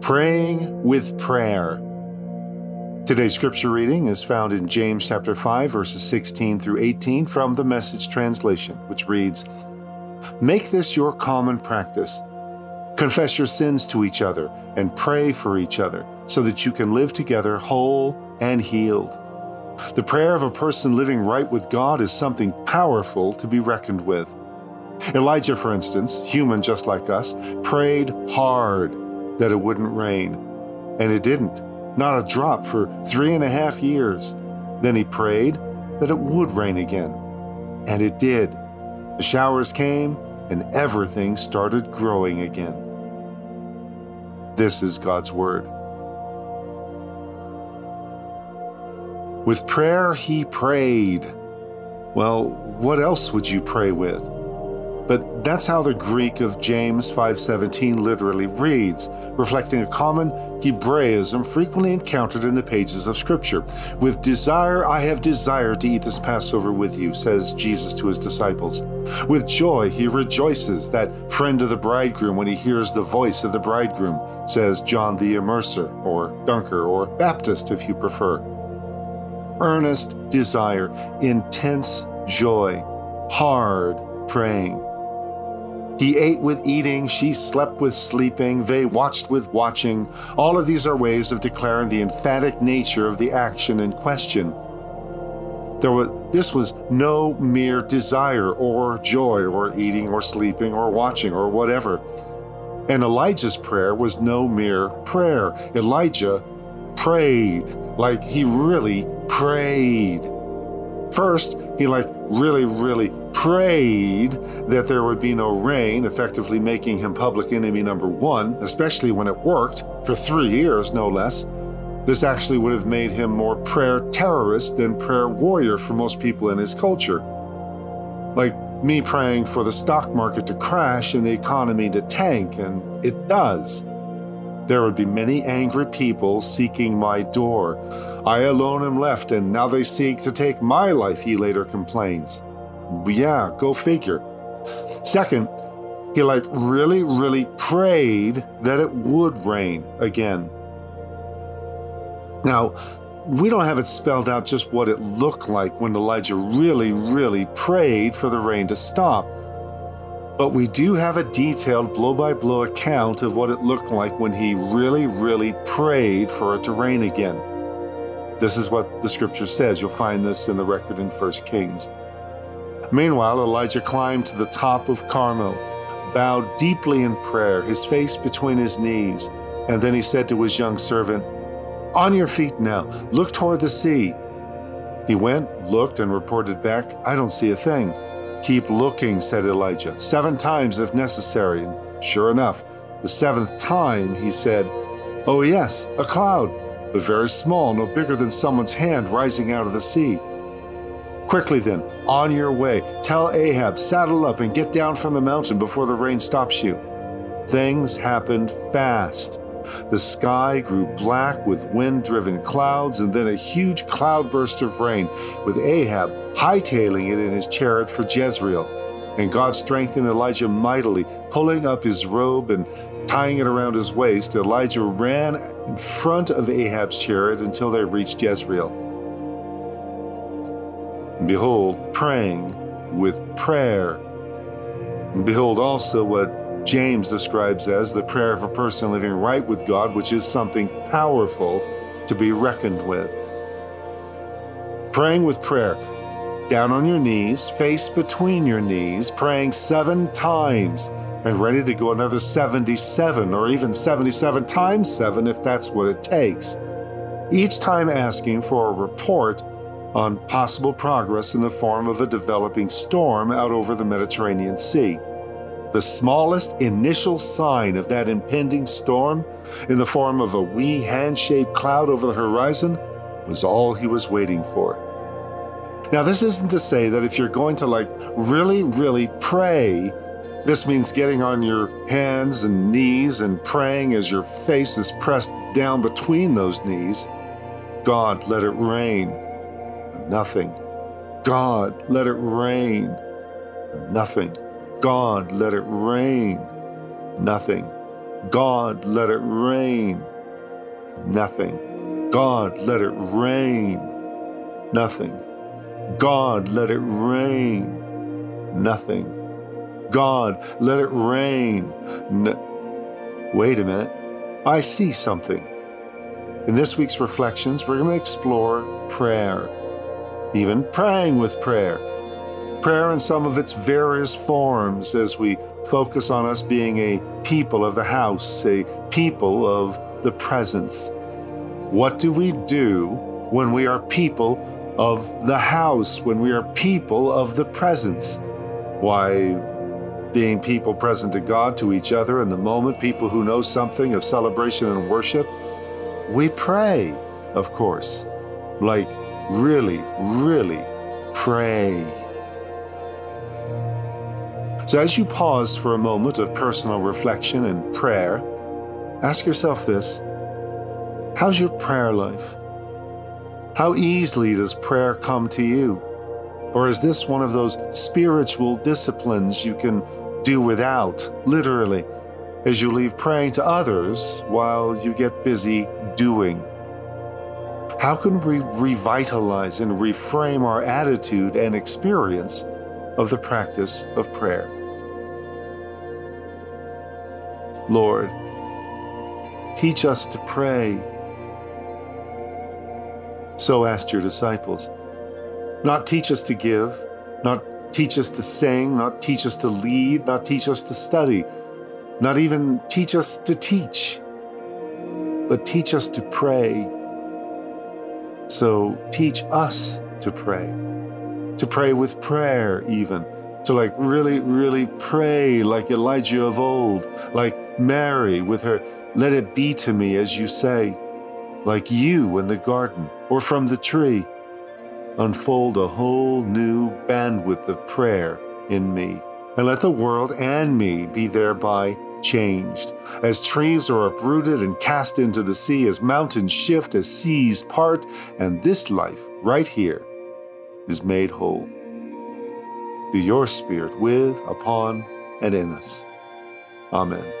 Praying with Prayer. Today's scripture reading is found in James chapter 5 verses 16 through 18 from the Message translation, which reads, "Make this your common practice. Confess your sins to each other and pray for each other so that you can live together whole and healed." The prayer of a person living right with God is something powerful to be reckoned with. Elijah, for instance, human just like us, prayed hard that it wouldn't rain. And it didn't, not a drop for three and a half years. Then he prayed that it would rain again. And it did. The showers came, and everything started growing again. This is God's Word. With prayer, he prayed. Well, what else would you pray with? But that's how the Greek of James 5:17 literally reads, reflecting a common Hebraism frequently encountered in the pages of scripture. With desire I have desired to eat this Passover with you, says Jesus to his disciples. With joy he rejoices, that friend of the bridegroom when he hears the voice of the bridegroom, says John the Immerser or Dunker or Baptist if you prefer. Earnest desire, intense joy, hard praying. He ate with eating, she slept with sleeping, they watched with watching. All of these are ways of declaring the emphatic nature of the action in question. There was, this was no mere desire or joy or eating or sleeping or watching or whatever. And Elijah's prayer was no mere prayer. Elijah prayed like he really prayed. First, he like really, really prayed that there would be no rain, effectively making him public enemy number one, especially when it worked for three years, no less. This actually would have made him more prayer terrorist than prayer warrior for most people in his culture. Like me praying for the stock market to crash and the economy to tank, and it does. There would be many angry people seeking my door. I alone am left, and now they seek to take my life, he later complains. Yeah, go figure. Second, he like really, really prayed that it would rain again. Now, we don't have it spelled out just what it looked like when Elijah really, really prayed for the rain to stop. But we do have a detailed blow by blow account of what it looked like when he really, really prayed for it to rain again. This is what the scripture says. You'll find this in the record in 1 Kings. Meanwhile, Elijah climbed to the top of Carmel, bowed deeply in prayer, his face between his knees, and then he said to his young servant, On your feet now, look toward the sea. He went, looked, and reported back, I don't see a thing. Keep looking, said Elijah, seven times if necessary. And sure enough, the seventh time he said, Oh, yes, a cloud, but very small, no bigger than someone's hand rising out of the sea. Quickly then, on your way, tell Ahab, saddle up and get down from the mountain before the rain stops you. Things happened fast. The sky grew black with wind driven clouds, and then a huge cloudburst of rain, with Ahab hightailing it in his chariot for Jezreel. And God strengthened Elijah mightily, pulling up his robe and tying it around his waist. Elijah ran in front of Ahab's chariot until they reached Jezreel. Behold, praying with prayer. Behold also what James describes as the prayer of a person living right with God, which is something powerful to be reckoned with. Praying with prayer, down on your knees, face between your knees, praying seven times, and ready to go another 77 or even 77 times 7 if that's what it takes. Each time asking for a report on possible progress in the form of a developing storm out over the Mediterranean Sea. The smallest initial sign of that impending storm, in the form of a wee hand shaped cloud over the horizon, was all he was waiting for. Now, this isn't to say that if you're going to like really, really pray, this means getting on your hands and knees and praying as your face is pressed down between those knees. God, let it rain. Nothing. God, let it rain. Nothing. God, let it rain. Nothing. God, let it rain. Nothing. God, let it rain. Nothing. God, let it rain. Nothing. God, let it rain. Wait a minute. I see something. In this week's reflections, we're going to explore prayer, even praying with prayer prayer in some of its various forms as we focus on us being a people of the house, a people of the presence. What do we do when we are people of the house, when we are people of the presence? Why, being people present to God, to each other in the moment, people who know something of celebration and worship, we pray, of course. Like, really, really pray. So, as you pause for a moment of personal reflection and prayer, ask yourself this How's your prayer life? How easily does prayer come to you? Or is this one of those spiritual disciplines you can do without, literally, as you leave praying to others while you get busy doing? How can we revitalize and reframe our attitude and experience of the practice of prayer? Lord, teach us to pray. So asked your disciples. Not teach us to give, not teach us to sing, not teach us to lead, not teach us to study, not even teach us to teach, but teach us to pray. So teach us to pray, to pray with prayer, even. To like really, really pray like Elijah of old, like Mary with her, let it be to me as you say, like you in the garden or from the tree. Unfold a whole new bandwidth of prayer in me, and let the world and me be thereby changed. As trees are uprooted and cast into the sea, as mountains shift, as seas part, and this life right here is made whole Be your Spirit with, upon, and in us. Amen.